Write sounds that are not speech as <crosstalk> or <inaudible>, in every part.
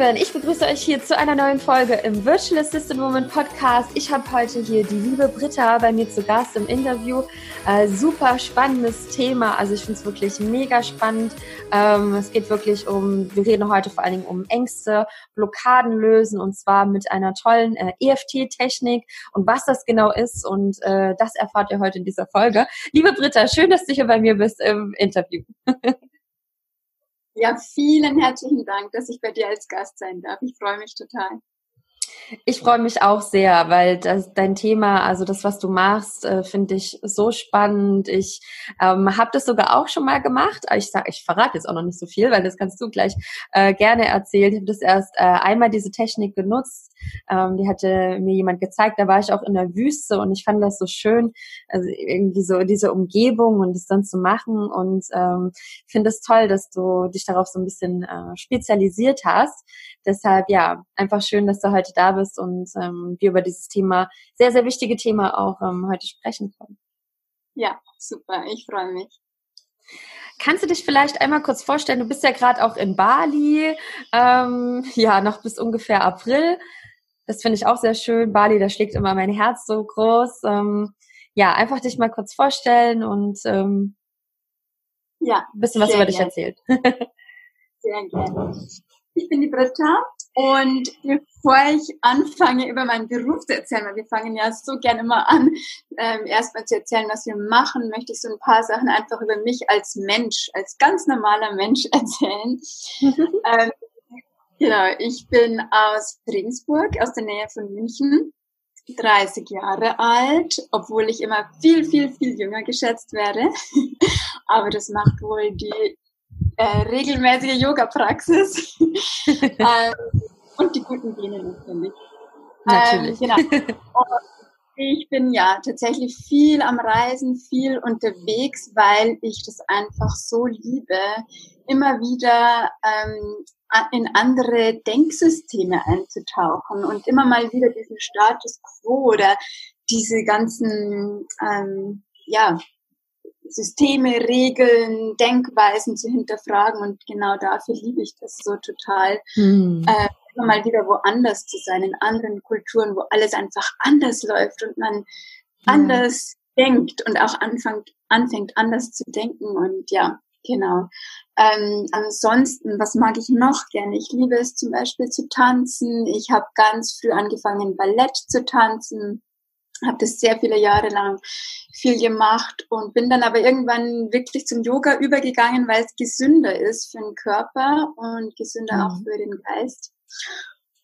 Lieben, ich begrüße euch hier zu einer neuen Folge im Virtual Assistant Woman Podcast. Ich habe heute hier die liebe Britta bei mir zu Gast im Interview. Äh, super spannendes Thema. Also ich finde es wirklich mega spannend. Ähm, es geht wirklich um, wir reden heute vor allen Dingen um Ängste, Blockaden lösen und zwar mit einer tollen äh, EFT-Technik und was das genau ist. Und äh, das erfahrt ihr heute in dieser Folge. Liebe Britta, schön, dass du hier bei mir bist im Interview. <laughs> Ja, vielen herzlichen Dank, dass ich bei dir als Gast sein darf. Ich freue mich total. Ich freue mich auch sehr, weil das, dein Thema, also das, was du machst, äh, finde ich so spannend. Ich ähm, habe das sogar auch schon mal gemacht. Ich sage, ich verrate jetzt auch noch nicht so viel, weil das kannst du gleich äh, gerne erzählen. Ich habe das erst äh, einmal diese Technik genutzt. Ähm, die hatte mir jemand gezeigt. Da war ich auch in der Wüste und ich fand das so schön, also irgendwie so diese Umgebung und das dann zu machen. Und ähm, finde es toll, dass du dich darauf so ein bisschen äh, spezialisiert hast. Deshalb ja, einfach schön, dass du heute da bist und ähm, wir über dieses Thema, sehr, sehr wichtige Thema auch ähm, heute sprechen können. Ja, super, ich freue mich. Kannst du dich vielleicht einmal kurz vorstellen, du bist ja gerade auch in Bali, ähm, ja, noch bis ungefähr April. Das finde ich auch sehr schön. Bali, da schlägt immer mein Herz so groß. Ähm, ja, einfach dich mal kurz vorstellen und ähm, ja, ein bisschen was über dich erzählt. <laughs> sehr gerne. Ich bin die Britta und bevor ich anfange, über meinen Beruf zu erzählen, weil wir fangen ja so gerne immer an, ähm, erstmal zu erzählen, was wir machen, möchte ich so ein paar Sachen einfach über mich als Mensch, als ganz normaler Mensch <laughs> erzählen. <laughs> ähm, genau, ich bin aus Regensburg, aus der Nähe von München. 30 Jahre alt, obwohl ich immer viel, viel, viel jünger geschätzt werde. <laughs> Aber das macht wohl die äh, regelmäßige Yoga-Praxis ähm, und die guten Gene natürlich. Natürlich. Ähm, genau. <laughs> ich bin ja tatsächlich viel am Reisen, viel unterwegs, weil ich das einfach so liebe, immer wieder ähm, in andere Denksysteme einzutauchen und immer mal wieder diesen Status quo oder diese ganzen ähm, ja, Systeme, Regeln, Denkweisen zu hinterfragen und genau dafür liebe ich das so total. Hm. Äh, immer mal wieder woanders zu sein, in anderen Kulturen, wo alles einfach anders läuft und man ja. anders denkt und auch anfängt, anfängt anders zu denken und ja, genau. Ähm, ansonsten, was mag ich noch gerne? Ich liebe es zum Beispiel zu tanzen. Ich habe ganz früh angefangen, Ballett zu tanzen habe das sehr viele Jahre lang viel gemacht und bin dann aber irgendwann wirklich zum Yoga übergegangen, weil es gesünder ist für den Körper und gesünder mhm. auch für den Geist.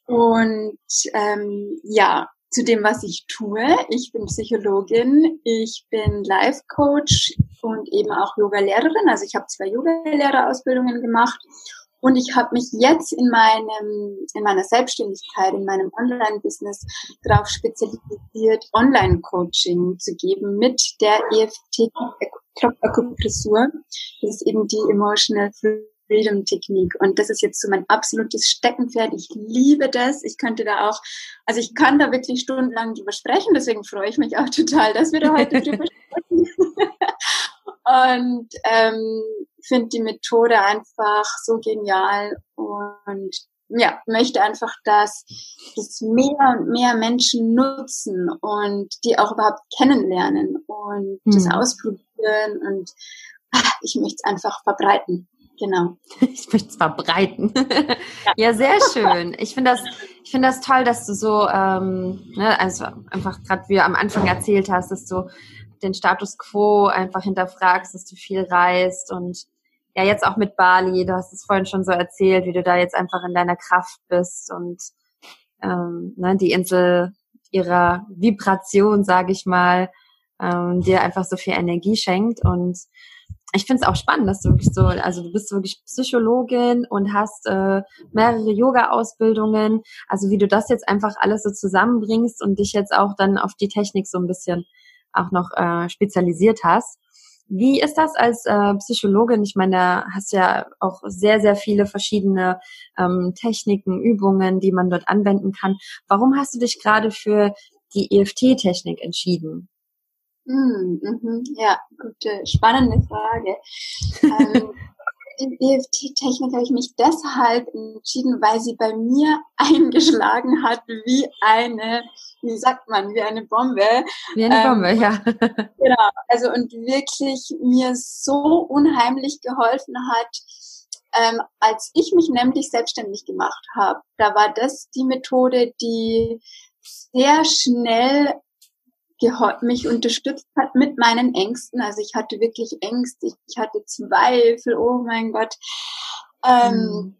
Und ähm, ja, zu dem, was ich tue. Ich bin Psychologin, ich bin Life Coach und eben auch Yoga-Lehrerin. Also ich habe zwei Yoga-Lehrerausbildungen gemacht und ich habe mich jetzt in meinem, in meiner Selbstständigkeit, in meinem Online-Business darauf spezialisiert, Online-Coaching zu geben mit der EFT-Akupressur. Das ist eben die Emotional Freedom Technik. Und das ist jetzt so mein absolutes Steckenpferd. Ich liebe das. Ich könnte da auch, also ich kann da wirklich stundenlang drüber sprechen. Deswegen freue ich mich auch total, dass wir da heute drüber <laughs> sprechen. Und ähm, finde die Methode einfach so genial und ja, möchte einfach, dass das mehr und mehr Menschen nutzen und die auch überhaupt kennenlernen und mhm. das ausprobieren und ach, ich möchte es einfach verbreiten. Genau. <laughs> Ich möchte es verbreiten. Ja. ja, sehr schön. Ich finde das, ich finde das toll, dass du so, ähm, ne, also einfach gerade wie du am Anfang erzählt hast, dass du den Status quo einfach hinterfragst, dass du viel reist und ja, jetzt auch mit Bali, du hast es vorhin schon so erzählt, wie du da jetzt einfach in deiner Kraft bist und ähm, ne, die Insel ihrer Vibration, sage ich mal, ähm, dir einfach so viel Energie schenkt und ich finde es auch spannend, dass du wirklich so, also du bist wirklich Psychologin und hast äh, mehrere Yoga-Ausbildungen. Also wie du das jetzt einfach alles so zusammenbringst und dich jetzt auch dann auf die Technik so ein bisschen auch noch äh, spezialisiert hast. Wie ist das als äh, Psychologin? Ich meine, da hast ja auch sehr, sehr viele verschiedene ähm, Techniken, Übungen, die man dort anwenden kann. Warum hast du dich gerade für die EFT-Technik entschieden? Mm, mhm, ja, gute, spannende Frage. ähm, <laughs> die EFT-Technik habe ich mich deshalb entschieden, weil sie bei mir <laughs> eingeschlagen hat wie eine, wie sagt man, wie eine Bombe. Wie eine ähm, Bombe, ja. <laughs> Genau, also und wirklich mir so unheimlich geholfen hat, ähm, als ich mich nämlich selbstständig gemacht habe. Da war das die Methode, die sehr schnell mich unterstützt hat mit meinen Ängsten. Also ich hatte wirklich Ängste, ich hatte Zweifel, oh mein Gott. Ähm, mhm.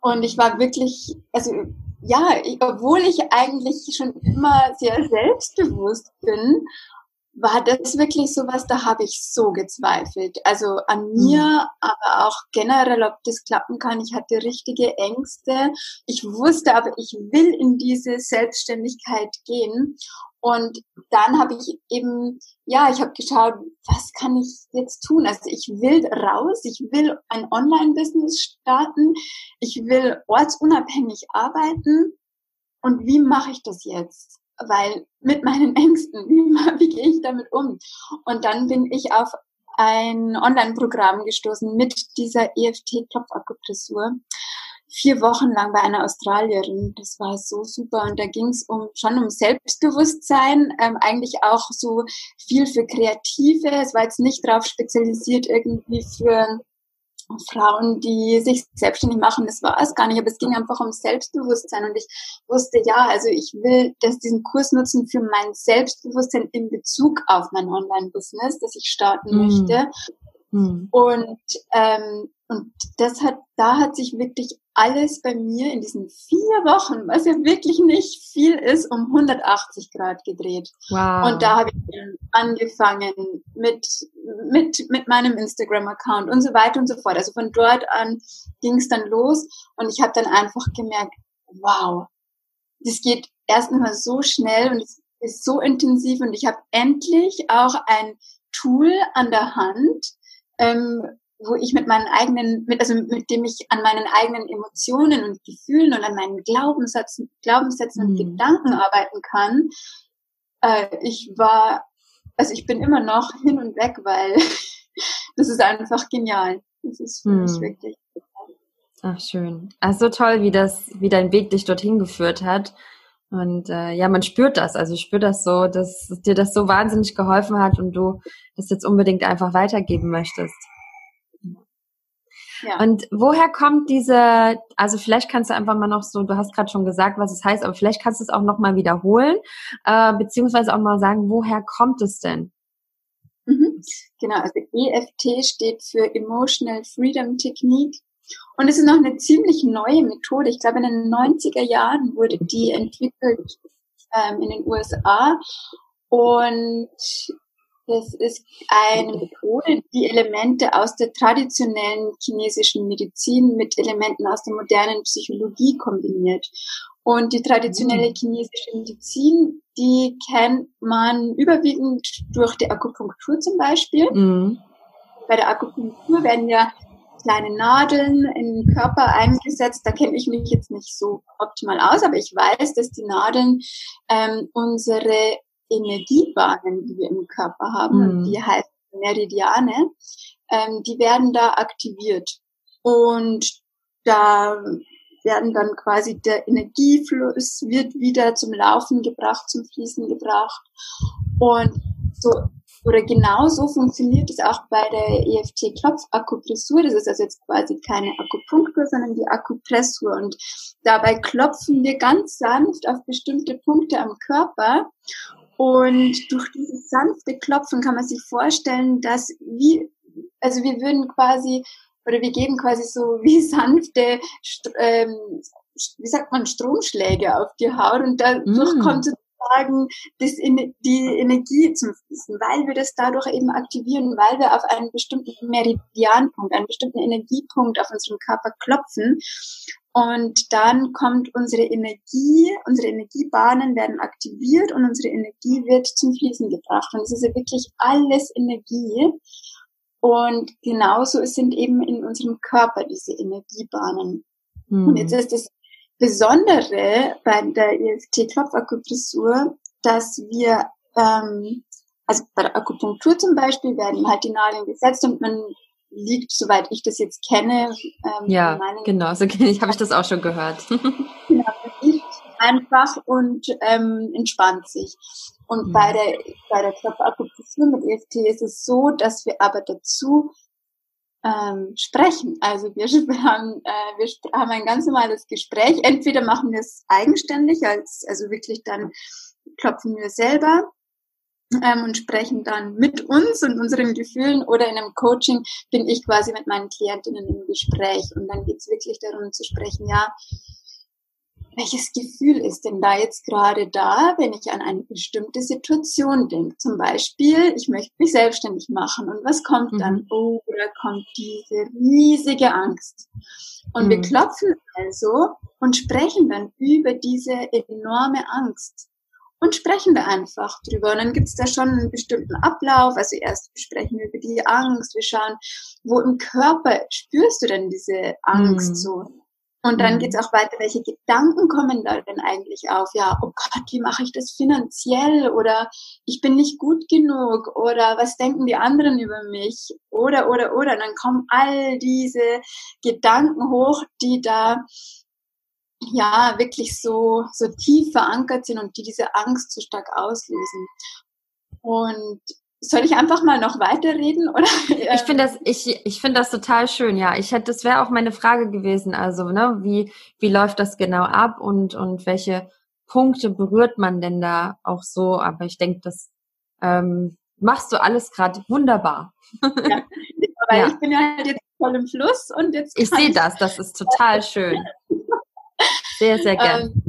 Und ich war wirklich, also ja, ich, obwohl ich eigentlich schon immer sehr selbstbewusst bin, war das wirklich sowas, da habe ich so gezweifelt. Also an mhm. mir, aber auch generell, ob das klappen kann. Ich hatte richtige Ängste. Ich wusste aber, ich will in diese Selbstständigkeit gehen. Und dann habe ich eben, ja, ich habe geschaut, was kann ich jetzt tun? Also ich will raus, ich will ein Online-Business starten, ich will ortsunabhängig arbeiten. Und wie mache ich das jetzt? Weil mit meinen <laughs> Ängsten, wie, wie gehe ich damit um? Und dann bin ich auf ein Online-Programm gestoßen mit dieser EFT-Klopfakupressur vier Wochen lang bei einer Australierin. Das war so super. Und da ging es um, schon um Selbstbewusstsein, ähm, eigentlich auch so viel für Kreative. Es war jetzt nicht darauf spezialisiert irgendwie für Frauen, die sich selbstständig machen, das war es gar nicht, aber es ging einfach um Selbstbewusstsein und ich wusste, ja, also ich will das, diesen Kurs nutzen für mein Selbstbewusstsein in Bezug auf mein Online-Business, das ich starten mm. möchte. Mm. Und, ähm, und das hat, da hat sich wirklich alles bei mir in diesen vier Wochen, was ja wirklich nicht viel ist, um 180 Grad gedreht. Wow. Und da habe ich angefangen mit, mit, mit meinem Instagram-Account und so weiter und so fort. Also von dort an ging es dann los und ich habe dann einfach gemerkt, wow, das geht erst einmal so schnell und es ist so intensiv und ich habe endlich auch ein Tool an der Hand, ähm, wo ich mit meinen eigenen, mit, also mit dem ich an meinen eigenen Emotionen und Gefühlen und an meinen Glaubenssätzen, Glaubenssätzen mhm. und Gedanken arbeiten kann. Äh, ich war, also ich bin immer noch hin und weg, weil <laughs> das ist einfach genial. Das ist für mhm. mich wirklich. Ach schön. Also toll, wie das, wie dein Weg dich dorthin geführt hat. Und äh, ja, man spürt das, also ich spüre das so, dass dir das so wahnsinnig geholfen hat und du das jetzt unbedingt einfach weitergeben möchtest. Ja. Und woher kommt diese, also vielleicht kannst du einfach mal noch so, du hast gerade schon gesagt, was es heißt, aber vielleicht kannst du es auch noch mal wiederholen, äh, beziehungsweise auch mal sagen, woher kommt es denn? Mhm. Genau, also EFT steht für Emotional Freedom Technique. Und es ist noch eine ziemlich neue Methode. Ich glaube, in den 90er Jahren wurde die entwickelt ähm, in den USA. Und das ist eine Methode, die Elemente aus der traditionellen chinesischen Medizin mit Elementen aus der modernen Psychologie kombiniert. Und die traditionelle mhm. chinesische Medizin, die kennt man überwiegend durch die Akupunktur zum Beispiel. Mhm. Bei der Akupunktur werden ja kleine Nadeln in den Körper eingesetzt. Da kenne ich mich jetzt nicht so optimal aus, aber ich weiß, dass die Nadeln ähm, unsere Energiebahnen, die wir im Körper haben, mhm. die heißen Meridiane, ähm, die werden da aktiviert. Und da werden dann quasi der Energiefluss wird wieder zum Laufen gebracht, zum Fließen gebracht. Und so oder genau so funktioniert es auch bei der EFT-Klopfakupressur. Das ist also jetzt quasi keine Akupunktur, sondern die Akupressur. Und dabei klopfen wir ganz sanft auf bestimmte Punkte am Körper und durch dieses sanfte Klopfen kann man sich vorstellen, dass wie, also wir würden quasi, oder wir geben quasi so <laughs> wie sanfte, ähm, wie sagt man, Stromschläge auf die Haut und dadurch mm. kommt sozusagen das, die Energie zum Fließen, weil wir das dadurch eben aktivieren, weil wir auf einen bestimmten Meridianpunkt, einen bestimmten Energiepunkt auf unserem Körper klopfen und dann kommt unsere Energie, unsere Energiebahnen werden aktiviert und unsere Energie wird zum Fließen gebracht. Und es ist ja wirklich alles Energie. Und genauso sind eben in unserem Körper diese Energiebahnen. Mhm. Und jetzt ist das Besondere bei der EFT-Klopfakupressur, dass wir, ähm, also bei der Akupunktur zum Beispiel werden halt die Nadeln gesetzt und man liegt, soweit ich das jetzt kenne. Ähm, ja, genau, so kenne ich, habe ich das auch schon gehört. <laughs> genau, liegt einfach und ähm, entspannt sich. Und mhm. bei der, bei der Körperakupunktur mit EFT ist es so, dass wir aber dazu ähm, sprechen. Also wir, <laughs> haben, äh, wir haben ein ganz normales Gespräch. Entweder machen wir es eigenständig, als, also wirklich dann klopfen wir selber ähm, und sprechen dann mit uns und unseren Gefühlen oder in einem Coaching bin ich quasi mit meinen Klientinnen im Gespräch und dann geht es wirklich darum zu sprechen, ja, welches Gefühl ist denn da jetzt gerade da, wenn ich an eine bestimmte Situation denke? Zum Beispiel, ich möchte mich selbstständig machen und was kommt dann? Mhm. Oh, da kommt diese riesige Angst. Und mhm. wir klopfen also und sprechen dann über diese enorme Angst und sprechen wir einfach drüber. Und dann gibt's da schon einen bestimmten Ablauf. Also erst sprechen wir über die Angst, wir schauen, wo im Körper spürst du denn diese Angst mhm. so? Und dann mhm. geht's auch weiter, welche Gedanken kommen da denn eigentlich auf? Ja, oh Gott, wie mache ich das finanziell? Oder ich bin nicht gut genug? Oder was denken die anderen über mich? Oder, oder, oder. Und dann kommen all diese Gedanken hoch, die da ja wirklich so, so tief verankert sind und die diese Angst so stark auslösen. Und soll ich einfach mal noch weiterreden oder? <laughs> Ich finde das, ich, ich finde das total schön. Ja, ich hätte, das wäre auch meine Frage gewesen. Also, ne, wie, wie läuft das genau ab und, und welche Punkte berührt man denn da auch so? Aber ich denke, das ähm, machst du alles gerade wunderbar. Ja, <laughs> aber ja. ich bin ja halt jetzt voll im Fluss und jetzt. Ich sehe das, das ist total schön. <laughs> Sehr, sehr gern. Ähm,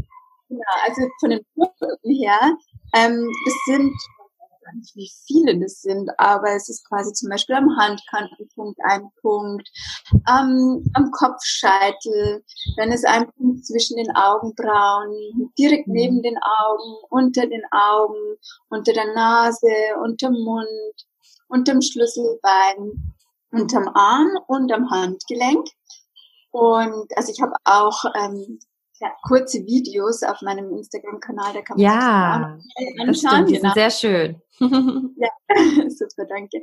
ja, also von den Punkten her, ähm, das sind, ich weiß nicht, wie viele das sind, aber es ist quasi zum Beispiel am Handkantenpunkt ein Punkt, ähm, am Kopfscheitel, dann ist ein Punkt zwischen den Augenbrauen, direkt mhm. neben den Augen, unter den Augen, unter der Nase, unterm Mund, unterm Schlüsselbein, unterm Arm und am Handgelenk. Und also ich habe auch ähm, kurze Videos auf meinem Instagram-Kanal, da kann man ja, sich das anschauen. Die genau. sehr schön. <laughs> <laughs> ja, <laughs> super, danke.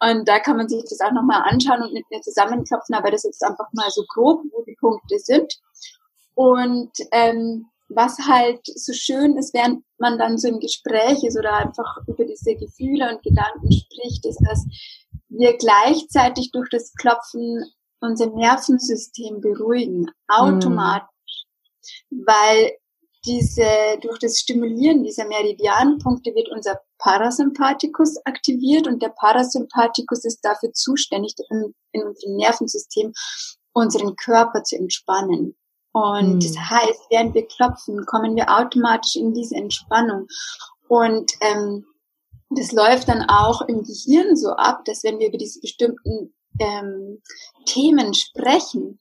Und da kann man sich das auch nochmal anschauen und mit mir zusammenklopfen, aber das ist einfach mal so grob, wo die Punkte sind. Und ähm, was halt so schön ist, während man dann so im Gespräch ist oder einfach über diese Gefühle und Gedanken spricht, ist, dass wir gleichzeitig durch das Klopfen unser Nervensystem beruhigen, automatisch weil diese, durch das Stimulieren dieser Meridianpunkte wird unser Parasympathikus aktiviert und der Parasympathikus ist dafür zuständig, in, in unserem Nervensystem unseren Körper zu entspannen. Und mhm. das heißt, während wir klopfen, kommen wir automatisch in diese Entspannung. Und ähm, das läuft dann auch im Gehirn so ab, dass wenn wir über diese bestimmten ähm, Themen sprechen,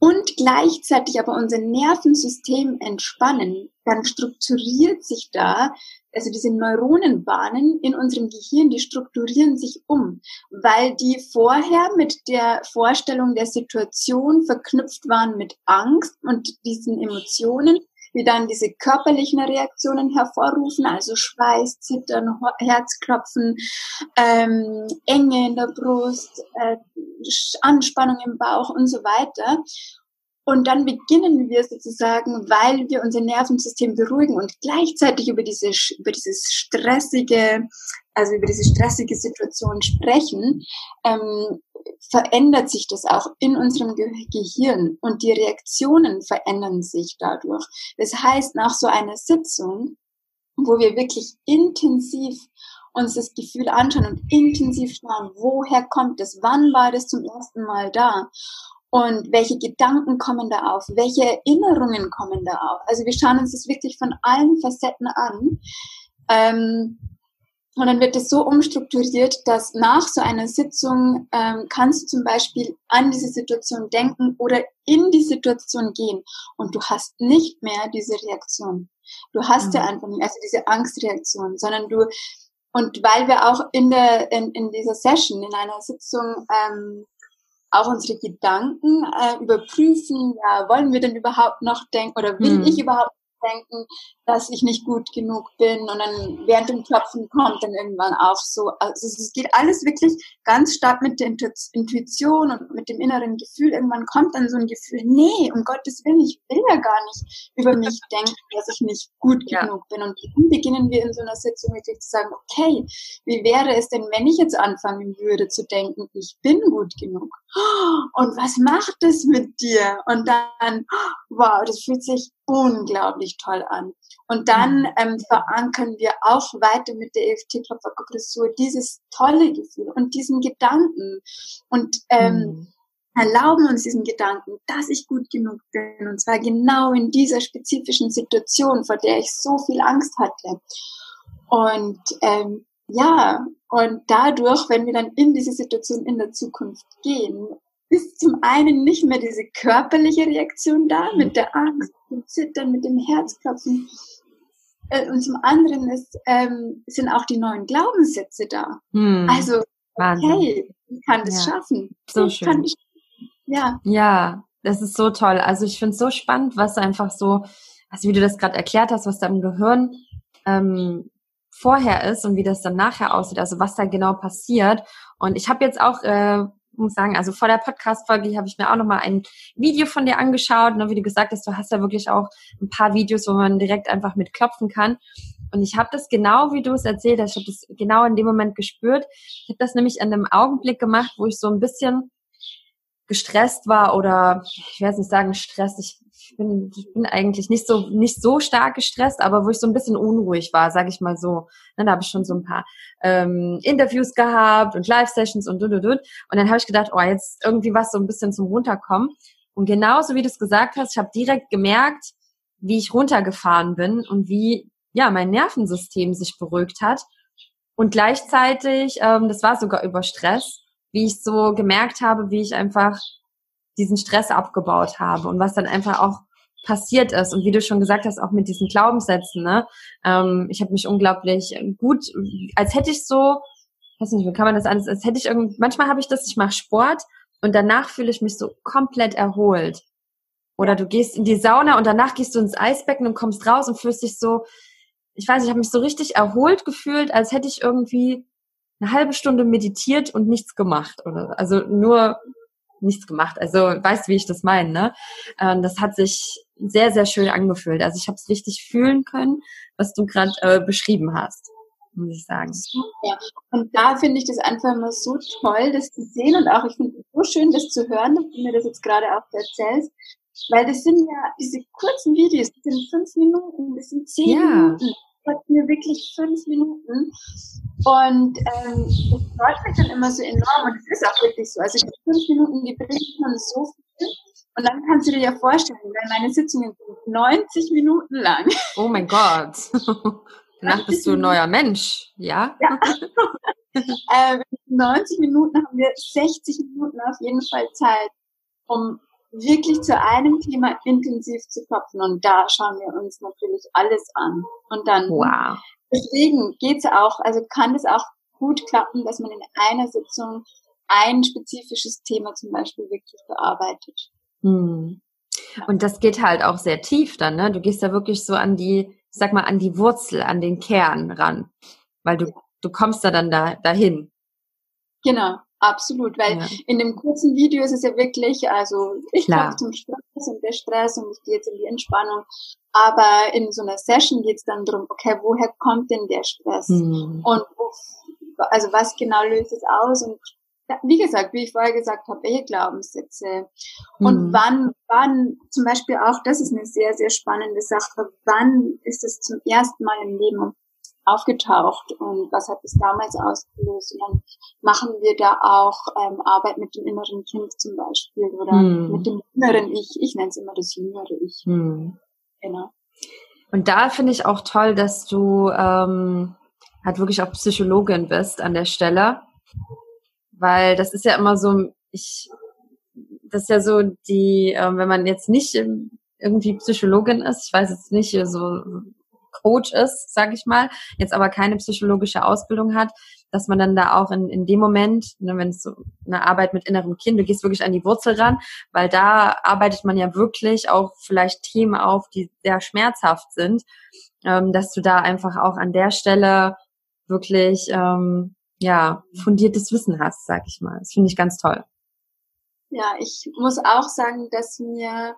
und gleichzeitig aber unser Nervensystem entspannen, dann strukturiert sich da, also diese Neuronenbahnen in unserem Gehirn, die strukturieren sich um, weil die vorher mit der Vorstellung der Situation verknüpft waren mit Angst und diesen Emotionen die dann diese körperlichen Reaktionen hervorrufen, also Schweiß, Zittern, Herzklopfen, ähm, Enge in der Brust, äh, Anspannung im Bauch und so weiter. Und dann beginnen wir sozusagen, weil wir unser Nervensystem beruhigen und gleichzeitig über diese, über dieses stressige, also über diese stressige Situation sprechen, ähm, verändert sich das auch in unserem Ge Gehirn und die Reaktionen verändern sich dadurch. Das heißt, nach so einer Sitzung, wo wir wirklich intensiv uns das Gefühl anschauen und intensiv schauen, woher kommt es, wann war das zum ersten Mal da und welche Gedanken kommen da auf, welche Erinnerungen kommen da auf. Also wir schauen uns das wirklich von allen Facetten an. Ähm, und dann wird es so umstrukturiert, dass nach so einer Sitzung ähm, kannst du zum Beispiel an diese Situation denken oder in die Situation gehen und du hast nicht mehr diese Reaktion. Du hast mhm. ja einfach nicht, also diese Angstreaktion, sondern du, und weil wir auch in der, in, in dieser Session, in einer Sitzung, ähm, auch unsere Gedanken äh, überprüfen, ja, wollen wir denn überhaupt noch denken oder will mhm. ich überhaupt denken, dass ich nicht gut genug bin und dann während dem Klopfen kommt dann irgendwann auch so, also es geht alles wirklich ganz stark mit der Intuition und mit dem inneren Gefühl. Irgendwann kommt dann so ein Gefühl, nee, um Gottes Willen, ich will ja gar nicht über mich <laughs> denken, dass ich nicht gut ja. genug bin. Und dann beginnen wir in so einer Sitzung wirklich zu sagen, okay, wie wäre es denn, wenn ich jetzt anfangen würde zu denken, ich bin gut genug? Und was macht es mit dir? Und dann, wow, das fühlt sich unglaublich toll an. Und dann mhm. ähm, verankern wir auch weiter mit der EFT-Klopferkupressur dieses tolle Gefühl und diesen Gedanken und ähm, mhm. erlauben uns diesen Gedanken, dass ich gut genug bin und zwar genau in dieser spezifischen Situation, vor der ich so viel Angst hatte. Und ähm, ja, und dadurch, wenn wir dann in diese Situation in der Zukunft gehen, ist zum einen nicht mehr diese körperliche Reaktion da, mit der Angst, dem Zittern, mit dem Herzklopfen. Äh, und zum anderen ist, ähm, sind auch die neuen Glaubenssätze da. Hm. Also, Wahnsinn. okay, ich kann das ja. schaffen. So ich schön. Das, ja. Ja, das ist so toll. Also ich finde es so spannend, was einfach so, also wie du das gerade erklärt hast, was da im Gehirn ähm, vorher ist und wie das dann nachher aussieht, also was da genau passiert. Und ich habe jetzt auch äh, muss sagen, also vor der Podcast-Folge habe ich mir auch nochmal ein Video von dir angeschaut. Ne, wie du gesagt hast, du hast ja wirklich auch ein paar Videos, wo man direkt einfach mit klopfen kann. Und ich habe das genau, wie du es erzählt hast, ich habe das genau in dem Moment gespürt. Ich habe das nämlich in einem Augenblick gemacht, wo ich so ein bisschen gestresst war oder ich werde nicht sagen Stress, ich ich bin, ich bin eigentlich nicht so nicht so stark gestresst, aber wo ich so ein bisschen unruhig war, sage ich mal so. Dann habe ich schon so ein paar ähm, Interviews gehabt und Live-Sessions und und und und. Und dann habe ich gedacht, oh, jetzt irgendwie was so ein bisschen zum Runterkommen. Und genauso wie du es gesagt hast, ich habe direkt gemerkt, wie ich runtergefahren bin und wie ja mein Nervensystem sich beruhigt hat. Und gleichzeitig, ähm, das war sogar über Stress, wie ich so gemerkt habe, wie ich einfach diesen Stress abgebaut habe und was dann einfach auch passiert ist und wie du schon gesagt hast, auch mit diesen Glaubenssätzen, ne? Ähm, ich habe mich unglaublich gut, als hätte ich so, weiß nicht, wie kann man das alles, als hätte ich irgendwie, manchmal habe ich das, ich mache Sport und danach fühle ich mich so komplett erholt. Oder du gehst in die Sauna und danach gehst du ins Eisbecken und kommst raus und fühlst dich so, ich weiß, ich habe mich so richtig erholt gefühlt, als hätte ich irgendwie eine halbe Stunde meditiert und nichts gemacht oder also nur nichts gemacht. Also weißt, wie ich das meine, ne? Ähm, das hat sich sehr, sehr schön angefühlt. Also ich habe es richtig fühlen können, was du gerade äh, beschrieben hast, muss ich sagen. Ja. Und da finde ich das einfach immer so toll, das zu sehen und auch ich finde es so schön, das zu hören, dass du mir das jetzt gerade auch erzählst. Weil das sind ja diese kurzen Videos, das sind fünf Minuten, das sind zehn ja. Minuten hat mir wirklich fünf Minuten. Und ähm, das freut mich dann immer so enorm. Und es ist auch wirklich so. Also die fünf Minuten, die bringen man so viel. Und dann kannst du dir ja vorstellen, weil meine Sitzungen sind 90 Minuten lang. Oh mein Gott. <laughs> Danach bist du ein neuer Mensch, ja? Ja. <laughs> äh, 90 Minuten haben wir 60 Minuten auf jeden Fall Zeit, um wirklich zu einem Thema intensiv zu klopfen. Und da schauen wir uns natürlich alles an. Und dann, wow. deswegen geht's auch, also kann es auch gut klappen, dass man in einer Sitzung ein spezifisches Thema zum Beispiel wirklich bearbeitet. Hm. Und das geht halt auch sehr tief dann, ne? Du gehst da wirklich so an die, ich sag mal, an die Wurzel, an den Kern ran. Weil du, du kommst da dann da, dahin. Genau. Absolut, weil ja. in dem kurzen Video ist es ja wirklich, also ich komme zum Stress und der Stress und ich gehe jetzt in die Entspannung. Aber in so einer Session geht es dann darum, okay, woher kommt denn der Stress? Mhm. Und also was genau löst es aus? Und wie gesagt, wie ich vorher gesagt habe, welche Glaubenssätze mhm. und wann, wann, zum Beispiel auch, das ist eine sehr, sehr spannende Sache, wann ist es zum ersten Mal im Leben aufgetaucht und was hat es damals ausgelöst? Und dann machen wir da auch ähm, Arbeit mit dem inneren Kind zum Beispiel oder hm. mit dem jüngeren Ich. Ich nenne es immer das jüngere Ich. Hm. Genau. Und da finde ich auch toll, dass du ähm, halt wirklich auch Psychologin bist an der Stelle, weil das ist ja immer so, ich, das ist ja so die, äh, wenn man jetzt nicht irgendwie Psychologin ist, ich weiß jetzt nicht, so Coach ist, sage ich mal, jetzt aber keine psychologische Ausbildung hat, dass man dann da auch in, in dem Moment, ne, wenn es so eine Arbeit mit innerem Kind, du gehst wirklich an die Wurzel ran, weil da arbeitet man ja wirklich auch vielleicht Themen auf, die sehr schmerzhaft sind, ähm, dass du da einfach auch an der Stelle wirklich ähm, ja fundiertes Wissen hast, sag ich mal. Das finde ich ganz toll. Ja, ich muss auch sagen, dass mir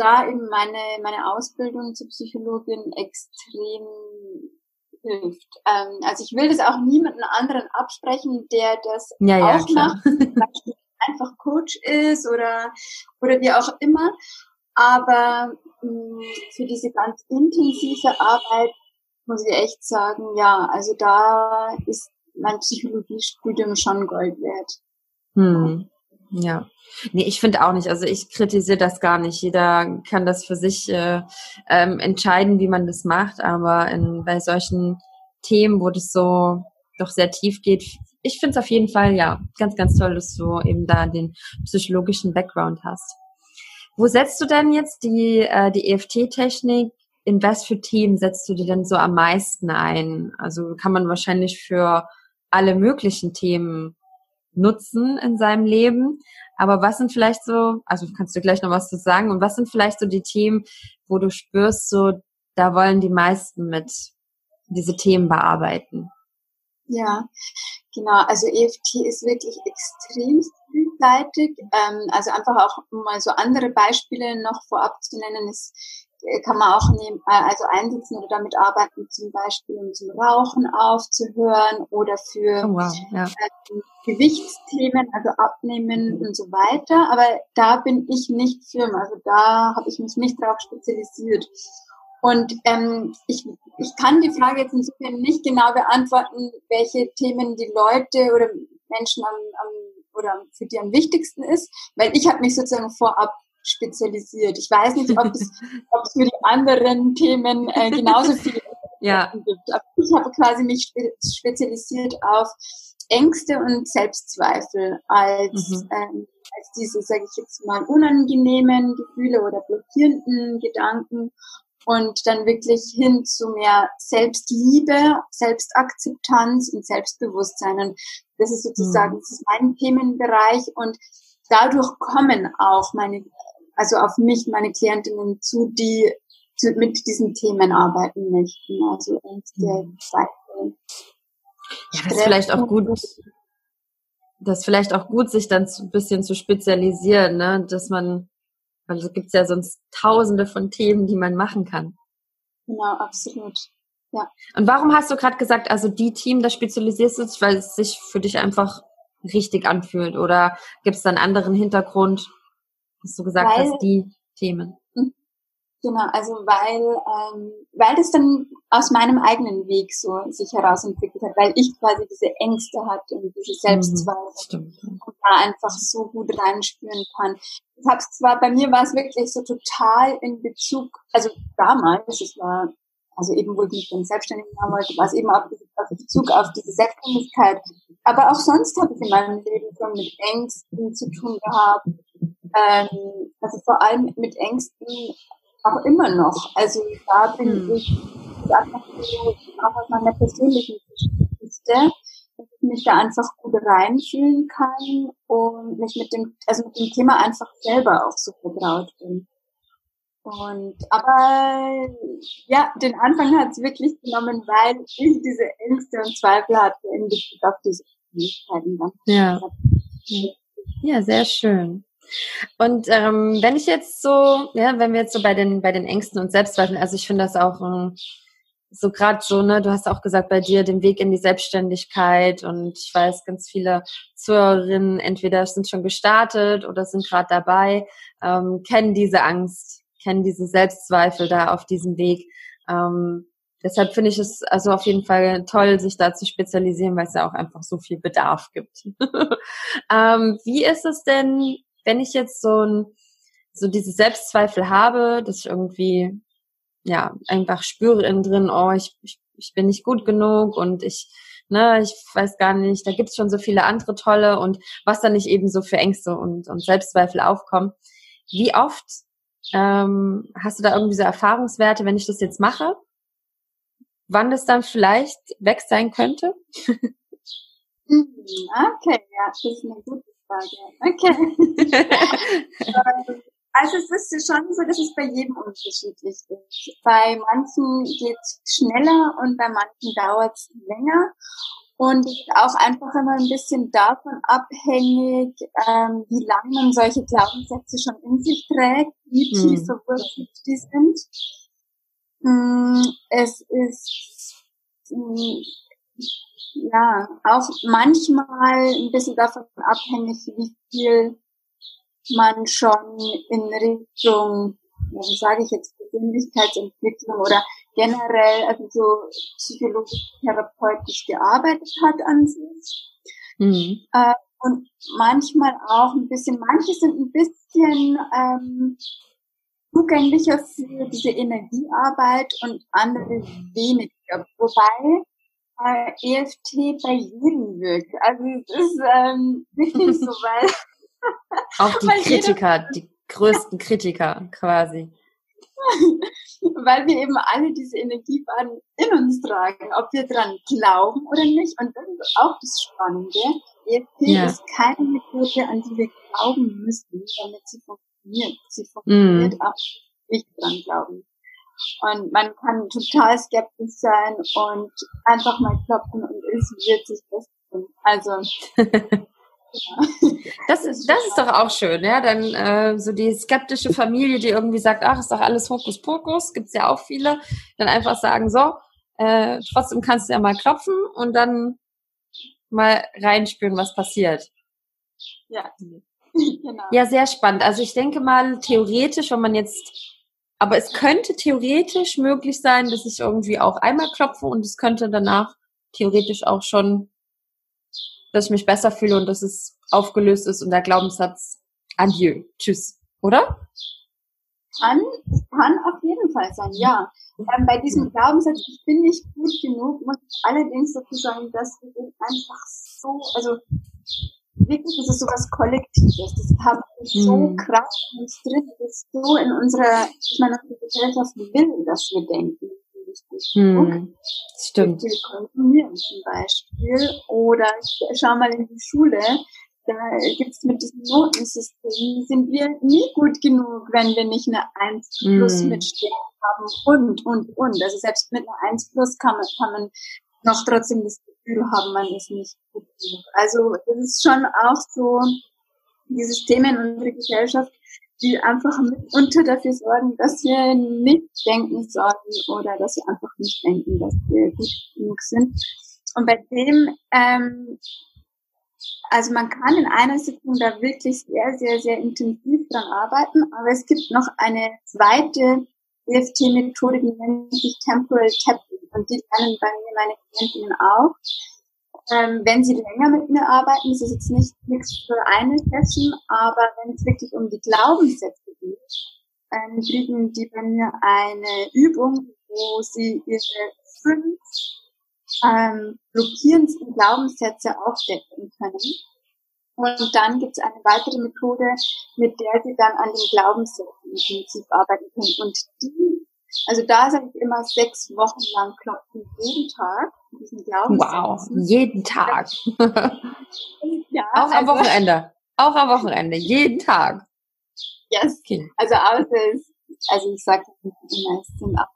da eben meine, meine Ausbildung zur Psychologin extrem hilft. Ähm, also ich will das auch niemanden anderen absprechen, der das ja, ja, auch klar. macht, <laughs> einfach Coach ist oder, oder wie auch immer. Aber mh, mm, für diese ganz intensive Arbeit muss ich echt sagen, ja, also da ist mein Psychologiestudium schon Gold wert. Hm. Ja. Nee, ich finde auch nicht. Also ich kritisiere das gar nicht. Jeder kann das für sich äh, ähm, entscheiden, wie man das macht. Aber in, bei solchen Themen, wo das so doch sehr tief geht, ich finde es auf jeden Fall ja ganz, ganz toll, dass du eben da den psychologischen Background hast. Wo setzt du denn jetzt die, äh, die EFT-Technik? In was für Themen setzt du die denn so am meisten ein? Also kann man wahrscheinlich für alle möglichen Themen nutzen in seinem Leben. Aber was sind vielleicht so, also kannst du gleich noch was zu sagen, und was sind vielleicht so die Themen, wo du spürst, so, da wollen die meisten mit diese Themen bearbeiten? Ja, genau. Also EFT ist wirklich extrem vielseitig. Ähm, also einfach auch mal so andere Beispiele noch vorab zu nennen, ist kann man auch nehmen, äh, also einsetzen oder damit arbeiten, zum Beispiel um zum Rauchen aufzuhören oder für oh wow, ja. ähm, Gewichtsthemen, also Abnehmen und so weiter. Aber da bin ich nicht Firma, also da habe ich mich nicht drauf spezialisiert. Und ähm, ich, ich kann die Frage jetzt insofern nicht genau beantworten, welche Themen die Leute oder Menschen am, am oder für die am wichtigsten ist, weil ich habe mich sozusagen vorab spezialisiert. Ich weiß nicht, ob es, <laughs> ob es für die anderen Themen äh, genauso viel <laughs> ja. gibt. Aber ich habe quasi mich spezialisiert auf Ängste und Selbstzweifel als, mhm. ähm, als diese, sage ich jetzt mal, unangenehmen Gefühle oder blockierenden Gedanken und dann wirklich hin zu mehr Selbstliebe, Selbstakzeptanz und Selbstbewusstsein. Und das ist sozusagen, mhm. das ist mein Themenbereich und dadurch kommen auch meine also auf mich, meine Klientinnen zu, die zu, mit diesen Themen arbeiten möchten. Also Ängste, mhm. Zweifel. Ja, das ist vielleicht auch gut. Das ist vielleicht auch gut, sich dann ein bisschen zu spezialisieren, ne? dass man, also gibt's ja sonst tausende von Themen, die man machen kann. Genau, absolut. Ja. Und warum hast du gerade gesagt, also die Team, da spezialisierst du dich, weil es sich für dich einfach richtig anfühlt? Oder gibt es da einen anderen Hintergrund, was du gesagt weil, hast, die Themen. Hm. Genau, also weil, ähm, weil das dann aus meinem eigenen Weg so sich herausentwickelt hat, weil ich quasi diese Ängste hatte und diese mhm, Selbstzweifel mhm, und da einfach so gut reinspüren kann. Ich hab's zwar, bei mir war es wirklich so total in Bezug, also damals, es war, also eben, wo ich mich dann selbstständig machen wollte, war es eben auf, auf Bezug auf diese Selbstständigkeit. Aber auch sonst habe ich in meinem Leben schon mit Ängsten zu tun gehabt, ähm, also vor allem mit Ängsten auch immer noch. Also da bin hm. ich einfach so, auch aus meiner persönlichen Geschichte, dass ich mich da einfach gut reinfühlen kann und mich mit dem, also mit dem Thema einfach selber auch so vertraut bin. Und aber ja, den Anfang hat es wirklich genommen, weil ich diese Ängste und Zweifel hatte in Bezug auf diese Fähigkeiten. Ja. Ja, sehr schön. Und ähm, wenn ich jetzt so, ja, wenn wir jetzt so bei den bei den Ängsten und Selbstzweifeln, also ich finde das auch ähm, so gerade so, ne, du hast auch gesagt bei dir den Weg in die Selbstständigkeit und ich weiß, ganz viele Zuhörerinnen entweder sind schon gestartet oder sind gerade dabei, ähm, kennen diese Angst, kennen diese Selbstzweifel da auf diesem Weg. Ähm, deshalb finde ich es also auf jeden Fall toll, sich da zu spezialisieren, weil es ja auch einfach so viel Bedarf gibt. <laughs> ähm, wie ist es denn wenn ich jetzt so ein, so diese Selbstzweifel habe, dass ich irgendwie, ja, einfach spüre innen drin, oh, ich, ich, ich bin nicht gut genug und ich, ne, ich weiß gar nicht, da gibt's schon so viele andere tolle und was dann nicht eben so für Ängste und, und Selbstzweifel aufkommen. Wie oft ähm, hast du da irgendwie so Erfahrungswerte, wenn ich das jetzt mache? Wann das dann vielleicht weg sein könnte? <laughs> Okay, ja, das ist eine gute Frage. Okay. <laughs> Also es ist schon so, dass es bei jedem unterschiedlich ist. Bei manchen geht es schneller und bei manchen dauert es länger. Und es ist auch einfach immer ein bisschen davon abhängig, ähm, wie lange man solche Glaubenssätze schon in sich trägt, wie tief hm. verwurzelt die sind. Mm, es ist mm, ja auch manchmal ein bisschen davon abhängig, wie viel man schon in Richtung, wie sage ich jetzt, Persönlichkeitsentwicklung oder generell also so psychologisch therapeutisch gearbeitet hat an sich. Mhm. Äh, und manchmal auch ein bisschen, manche sind ein bisschen ähm, zugänglicher für diese Energiearbeit und andere weniger. Wobei äh, EFT bei jedem wirkt. Also es ist ähm, <laughs> wirklich so, weil auch die Kritiker, die größten Kritiker quasi. <laughs> Weil wir eben alle diese Energiebahnen in uns tragen, ob wir dran glauben oder nicht. Und das ist auch das Spannende. EFT ja. ist keine Methode, an die wir glauben müssen, damit sie funktioniert. Sie funktioniert mm. auch nicht dran glauben. Und man kann total skeptisch sein und einfach mal klopfen und es wird sich das tun. Also <laughs> Das ist, das ist doch auch schön, ja. Dann äh, so die skeptische Familie, die irgendwie sagt, ach, ist doch alles Hokuspokus, gibt's ja auch viele, dann einfach sagen, so, äh, trotzdem kannst du ja mal klopfen und dann mal reinspüren, was passiert. Ja. <laughs> Genau. Ja, sehr spannend. Also ich denke mal, theoretisch, wenn man jetzt, aber es könnte theoretisch möglich sein, dass ich irgendwie auch einmal klopfe und es könnte danach theoretisch auch schon dass ich mich besser fühle und dass es aufgelöst ist und der Glaubenssatz Adieu, tschüss, oder? Kann, kann auf jeden Fall sein, ja. Ähm, bei diesem Glaubenssatz, ich bin nicht gut genug, muss ich allerdings dazu sagen, dass den einfach so, also wirklich, das ist sowas Kollektives, das haben wir so mhm. krass in uns drin, das ist so in unserer, ich meine, unsere Gesellschaft will, dass wir denken hm, Stimmt. Viel konsumieren zum Beispiel. Oder ich schau mal in die Schule, da gibt's mit diesem Notensystem, sind wir nie gut genug, wenn wir nicht eine 1 plus hm. mitstehen haben und, und, und. Also selbst mit einer 1 plus kann man, kann man noch trotzdem das Gefühl haben, man ist nicht gut genug. Also es ist schon auch so, die Systeme in unserer Gesellschaft die einfach mitunter dafür sorgen, dass wir nicht denken sollen oder dass wir einfach nicht denken, dass wir gut genug sind. Und bei dem, ähm, also man kann in einer Sitzung da wirklich sehr, sehr, sehr intensiv dran arbeiten, aber es gibt noch eine zweite EFT-Methode, die nennt sich Temporal Tapping und die lernen bei mir meine Klientinnen auch ähm, wenn Sie länger mit mir arbeiten, ist es jetzt nicht nichts für eine Session, aber wenn es wirklich um die Glaubenssätze geht, ähm, kriegen die bei mir eine Übung, wo Sie Ihre fünf ähm, blockierendsten Glaubenssätze aufdecken können. Und dann gibt es eine weitere Methode, mit der Sie dann an den Glaubenssätzen intensiv arbeiten können. Und die also da sage ich immer sechs Wochen lang klopfen, jeden Tag. Diesen wow, jeden Tag. <laughs> ja, Auch am also, Wochenende. Auch am Wochenende, jeden Tag. Yes. Okay. Also außer es, also ich sage immer, es sind auch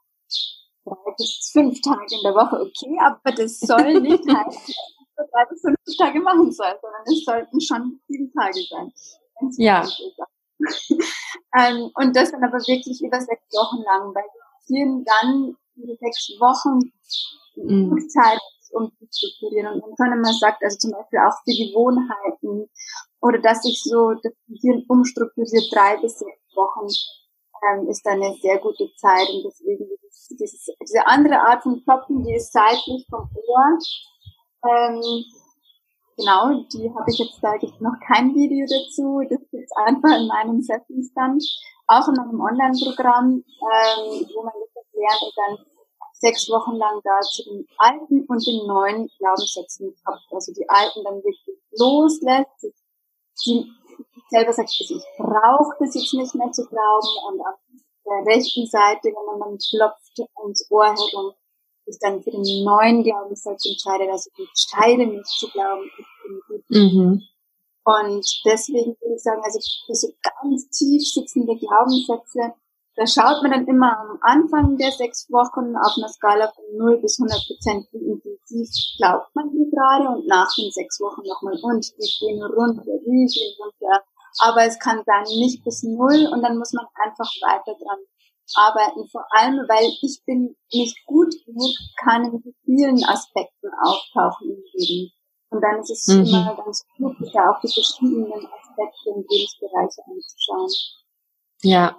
drei bis fünf Tage in der Woche okay, aber das soll nicht <laughs> heißen, drei bis fünf Tage machen soll, sondern es sollten schon sieben Tage sein. Ja. <laughs> ähm, und das dann aber wirklich über sechs Wochen lang, weil passieren dann diese sechs Wochen mhm. Zeit, um zu strukturieren. Und wenn man sagt, also zum Beispiel auch für Gewohnheiten oder dass sich so das Gehirn umstrukturiert, drei bis sechs Wochen ähm, ist dann eine sehr gute Zeit und deswegen dieses, diese andere Art von Klopfen, die ist seitlich vom Ohr. Ähm, genau, die habe ich jetzt, da gibt noch kein Video dazu, das gibt's einfach in meinem Sessionstand auch in einem Online-Programm, ähm, wo man das erklärt und dann sechs Wochen lang da zu den alten und den neuen Glaubenssätzen kommt. Also die alten dann wirklich loslässt, die selber sagt, ich brauche das jetzt nicht mehr zu glauben und auf der rechten Seite, wenn man dann klopft ins Ohr herum, sich dann für den neuen Glaubenssatz entscheidet, also ich entscheide mich zu glauben, ich bin gut. Mhm. Und deswegen würde ich sagen, also für so ganz tief sitzende Glaubenssätze, da schaut man dann immer am Anfang der sechs Wochen auf einer Skala von 0 bis 100 Prozent, wie intensiv glaubt man die gerade und nach den sechs Wochen nochmal und die gehen runter, die gehen runter. Aber es kann sein nicht bis null und dann muss man einfach weiter dran arbeiten, vor allem, weil ich bin nicht gut genug, kann in vielen Aspekten auftauchen im Leben. Und dann ist es mhm. immer ganz gut, sich ja auch die verschiedenen Aspekte und Lebensbereiche anzuschauen. Ja.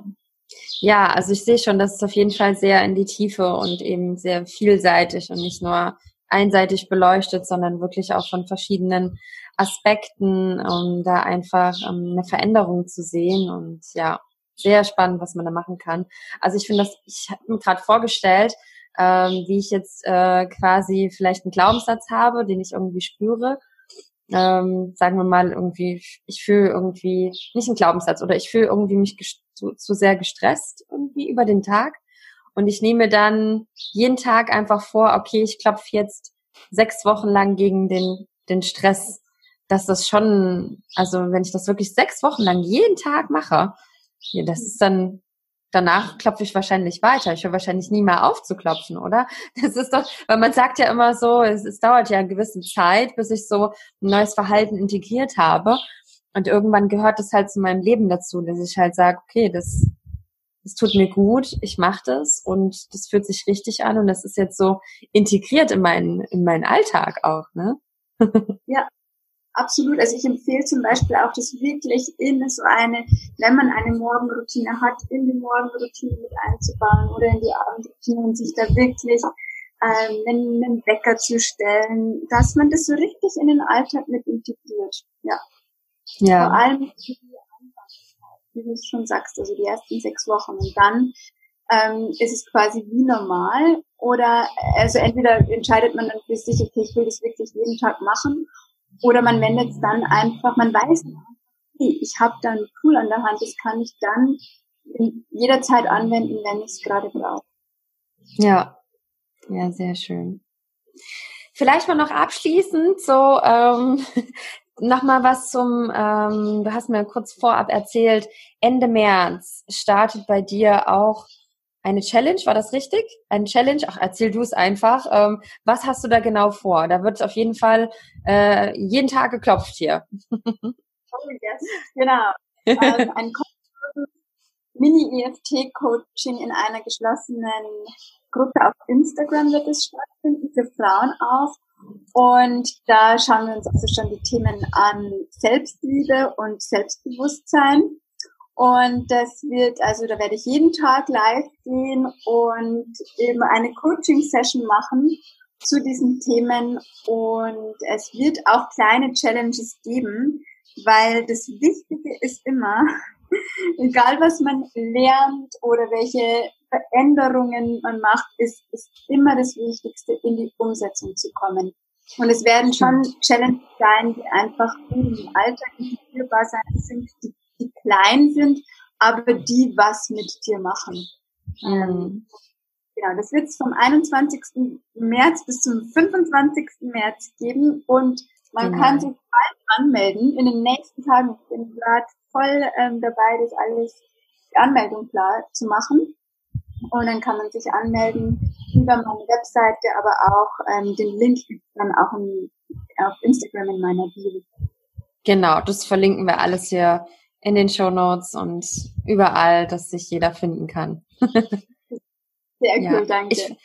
Ja, also ich sehe schon, dass es auf jeden Fall sehr in die Tiefe und eben sehr vielseitig und nicht nur einseitig beleuchtet, sondern wirklich auch von verschiedenen Aspekten, um da einfach um, eine Veränderung zu sehen. Und ja, sehr spannend, was man da machen kann. Also ich finde das, ich habe mir gerade vorgestellt, ähm, wie ich jetzt äh, quasi vielleicht einen Glaubenssatz habe, den ich irgendwie spüre. Ähm, sagen wir mal irgendwie, ich fühle irgendwie nicht einen Glaubenssatz oder ich fühle irgendwie mich zu, zu sehr gestresst irgendwie über den Tag. Und ich nehme dann jeden Tag einfach vor, okay, ich klopfe jetzt sechs Wochen lang gegen den, den Stress, dass das schon, also wenn ich das wirklich sechs Wochen lang jeden Tag mache, das ist dann, danach klopfe ich wahrscheinlich weiter. Ich höre wahrscheinlich nie mehr auf zu klopfen, oder? <laughs> Das ist doch, weil man sagt ja immer so, es, es dauert ja eine gewisse Zeit, bis ich so ein neues Verhalten integriert habe. Und irgendwann gehört es halt zu meinem Leben dazu, dass ich halt sage, okay, das, das tut mir gut, ich mache das und das fühlt sich richtig an und das ist jetzt so integriert in meinen, in meinen Alltag auch, ne? Ja, absolut. Also ich empfehle zum Beispiel auch, das wirklich in so eine, wenn man eine Morgenroutine hat, in die Morgenroutine mit einzubauen oder in die Abendroutine und sich da wirklich ähm, einen, einen Wecker zu stellen, dass man das so richtig in den Alltag mit integriert. Ja. Ja. Vor allem wie du es schon sagst, also die ersten sechs Wochen und dann ähm, ist es quasi wie normal oder also entweder entscheidet man dann für sich, okay, ich will das wirklich jeden Tag machen oder man wendet es dann einfach, man weiß, ich habe da ein Tool an der Hand, das kann ich dann jederzeit anwenden, wenn ich es gerade brauche. Ja, ja, sehr schön. Vielleicht mal noch abschließend so ähm, <laughs> nochmal was zum, ähm, du hast mir kurz vorab erzählt, Ende März startet bei dir auch eine Challenge, war das richtig? Eine Challenge? Ach, erzähl du es einfach. Ähm, was hast du da genau vor? Da wird auf jeden Fall äh, jeden Tag geklopft hier. <laughs> genau. Ähm, ein Mini-EFT-Coaching in einer geschlossenen Gruppe auf Instagram wird es stattfinden für Frauen auch. Und da schauen wir uns also schon die Themen an Selbstliebe und Selbstbewusstsein. Und das wird, also da werde ich jeden Tag live gehen und eben eine Coaching-Session machen zu diesen Themen. Und es wird auch kleine Challenges geben, weil das Wichtige ist immer, <laughs> egal was man lernt oder welche Veränderungen man macht, ist, ist immer das Wichtigste, in die Umsetzung zu kommen. Und es werden schon Challenges sein, die einfach im Alltag integrierbar sein sind, die die klein sind, aber die was mit dir machen. Mhm. Genau, das wird es vom 21. März bis zum 25. März geben und man mhm. kann sich bald anmelden in den nächsten Tagen. Ich bin gerade voll ähm, dabei, das alles, die Anmeldung klar zu machen. Und dann kann man sich anmelden über meine Webseite, aber auch ähm, den Link gibt dann auch in, auf Instagram in meiner Bio. Genau, das verlinken wir alles hier in den Show Notes und überall, dass sich jeder finden kann. Sehr cool, ja. danke. Ich,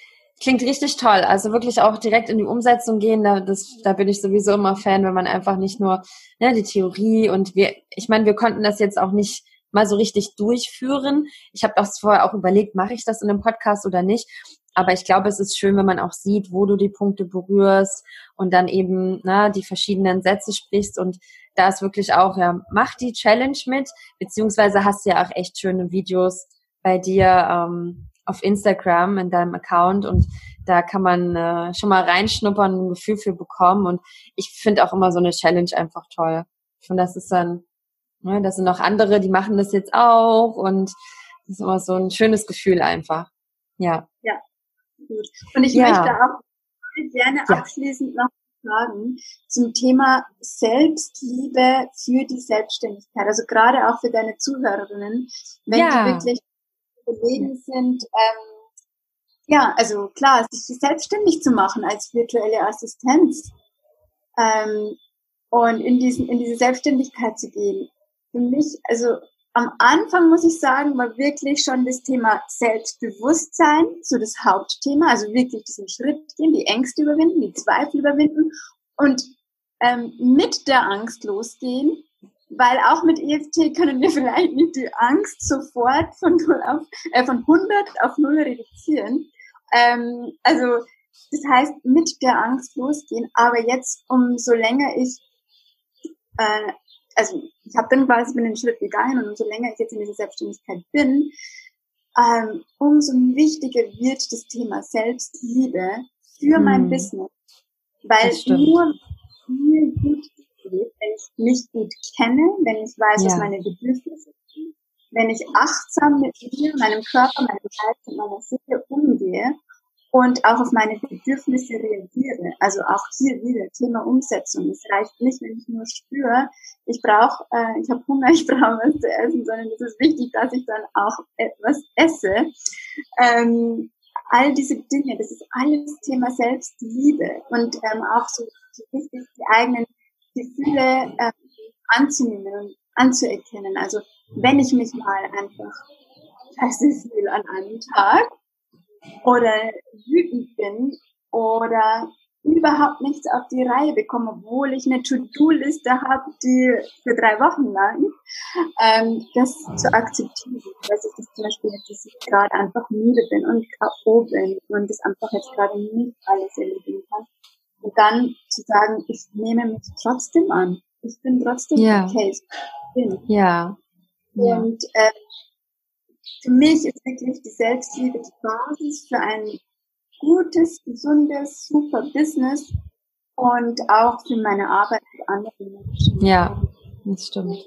klingt richtig toll. Also wirklich auch direkt in die Umsetzung gehen. Da, das, da bin ich sowieso immer Fan, wenn man einfach nicht nur ne, die Theorie und wir, ich meine, wir konnten das jetzt auch nicht mal so richtig durchführen. Ich habe das vorher auch überlegt, mache ich das in einem Podcast oder nicht. Aber ich glaube, es ist schön, wenn man auch sieht, wo du die Punkte berührst und dann eben na, die verschiedenen Sätze sprichst. Und da ist wirklich auch, ja, mach die Challenge mit, beziehungsweise hast du ja auch echt schöne Videos bei dir ähm, auf Instagram in deinem Account und da kann man äh, schon mal reinschnuppern, ein Gefühl für bekommen. Und ich finde auch immer so eine Challenge einfach toll. Ich finde, das ist dann, ne, das sind noch andere, die machen das jetzt auch und das ist immer so ein schönes Gefühl einfach. Ja. Ja, Gut. Und ich ja. möchte auch gerne ja. abschließend noch sagen zum Thema Selbstliebe für die Selbstständigkeit. Also gerade auch für deine Zuhörerinnen, wenn ja. die wirklich überlegen sind, ähm, ja, also klar, sich selbstständig zu machen als virtuelle Assistenz ähm, und in diesen in diese Selbstständigkeit zu gehen. Für mich, also am Anfang muss ich sagen, war wirklich schon das Thema Selbstbewusstsein so das Hauptthema. Also wirklich diesen Schritt gehen, die Ängste überwinden, die Zweifel überwinden und ähm, mit der Angst losgehen. Weil auch mit EFT können wir <laughs> vielleicht nicht die Angst sofort von, 0 auf, äh, von 100 auf 0 reduzieren. Ähm, also das heißt, mit der Angst losgehen. Aber jetzt, umso länger ich äh, also ich habe dann quasi bin den Schritt gegangen und umso länger ich jetzt in dieser Selbstständigkeit bin, ähm, umso wichtiger wird das Thema Selbstliebe für hm. mein Business. Weil nur mir gut geht, wenn ich mich gut kenne, wenn ich weiß, ja. was meine Bedürfnisse sind, wenn ich achtsam mit mir, meinem Körper, meinem Geist und meiner Seele umgehe und auch auf meine Bedürfnisse reagiere. Also auch hier wieder Thema Umsetzung. Es reicht nicht, wenn ich nur spüre, ich brauche, äh, ich habe Hunger, <laughs> ich brauche was zu essen, sondern es ist wichtig, dass ich dann auch etwas esse. Ähm, all diese Dinge, das ist alles Thema Selbstliebe und ähm, auch so, so wichtig, die eigenen Gefühle äh, anzunehmen und anzuerkennen. Also wenn ich mich mal einfach scheiße fühle an einem Tag, oder wütend bin oder überhaupt nichts auf die Reihe bekomme, obwohl ich eine To-Do-Liste habe, die für drei Wochen lang, ähm, das zu akzeptieren, dass ich das zum Beispiel jetzt, dass ich gerade einfach müde bin und K.O. bin und das einfach jetzt gerade nicht alles erledigen kann. Und dann zu sagen, ich nehme mich trotzdem an. Ich bin trotzdem ja. okay. Ich bin. Ja. Und äh, für mich ist wirklich die Selbstliebe die Basis für ein gutes, gesundes, super Business und auch für meine Arbeit mit anderen Menschen. Ja, das stimmt.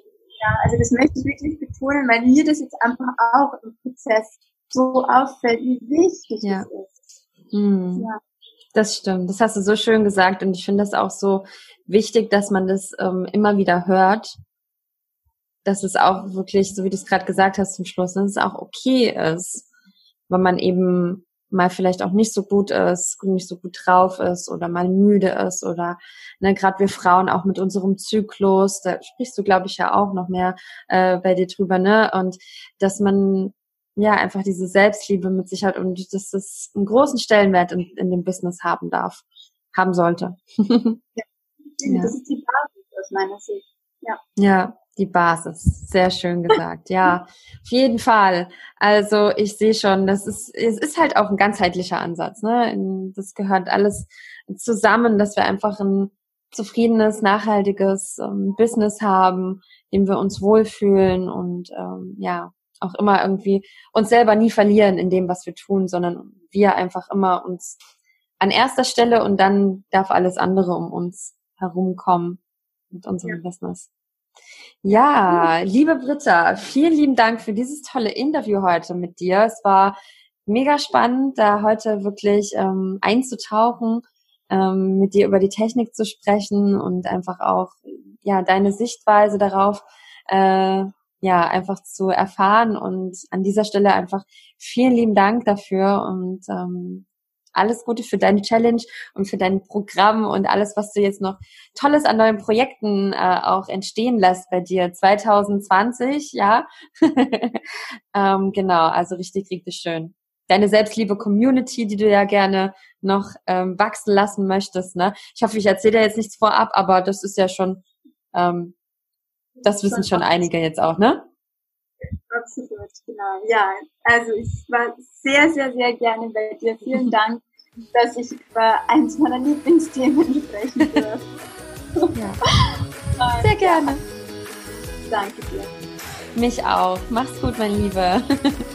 Ja, also das möchte ich wirklich betonen, weil mir das jetzt einfach auch im Prozess so auffällt, wie wichtig ja. das ist. Mhm. Ja. Das stimmt. Das hast du so schön gesagt und ich finde das auch so wichtig, dass man das ähm, immer wieder hört dass es auch wirklich, so wie du es gerade gesagt hast zum Schluss, dass es auch okay ist, wenn man eben mal vielleicht auch nicht so gut ist, nicht so gut drauf ist oder mal müde ist oder ne, gerade wir Frauen auch mit unserem Zyklus, da sprichst du, glaube ich, ja auch noch mehr äh, bei dir drüber, ne? Und dass man ja einfach diese Selbstliebe mit sich hat und dass das einen großen Stellenwert in, in dem Business haben darf, haben sollte. <laughs> ja. ja, das ist die Basis aus meiner Sicht. Ja. Ja, die Basis. Sehr schön gesagt. Ja, auf jeden Fall. Also ich sehe schon, das ist, es ist halt auch ein ganzheitlicher Ansatz. Ne? Das gehört alles zusammen, dass wir einfach ein zufriedenes, nachhaltiges ähm, Business haben, in dem wir uns wohlfühlen und ähm, ja, auch immer irgendwie uns selber nie verlieren in dem, was wir tun, sondern wir einfach immer uns an erster Stelle und dann darf alles andere um uns herumkommen mit unserem ja. Business. Ja, liebe Britta, vielen lieben Dank für dieses tolle Interview heute mit dir. Es war mega spannend, da heute wirklich ähm, einzutauchen, ähm, mit dir über die Technik zu sprechen und einfach auch ja deine Sichtweise darauf äh, ja einfach zu erfahren. Und an dieser Stelle einfach vielen lieben Dank dafür und ähm, alles Gute für deine Challenge und für dein Programm und alles, was du jetzt noch Tolles an neuen Projekten äh, auch entstehen lässt bei dir 2020, ja. <laughs> ähm, genau, also richtig, richtig schön. Deine selbstliebe Community, die du ja gerne noch ähm, wachsen lassen möchtest, ne? Ich hoffe, ich erzähle dir jetzt nichts vorab, aber das ist ja schon, ähm, das wissen schon einige jetzt auch, ne? Absolut, genau. Ja, also ich war sehr, sehr, sehr gerne bei dir. Vielen <laughs> Dank, dass ich über eins meiner Lieblingsthemen sprechen darf. <laughs> Ja. Sehr gerne. Danke dir. Mich auch. Mach's gut, mein Liebe. <laughs>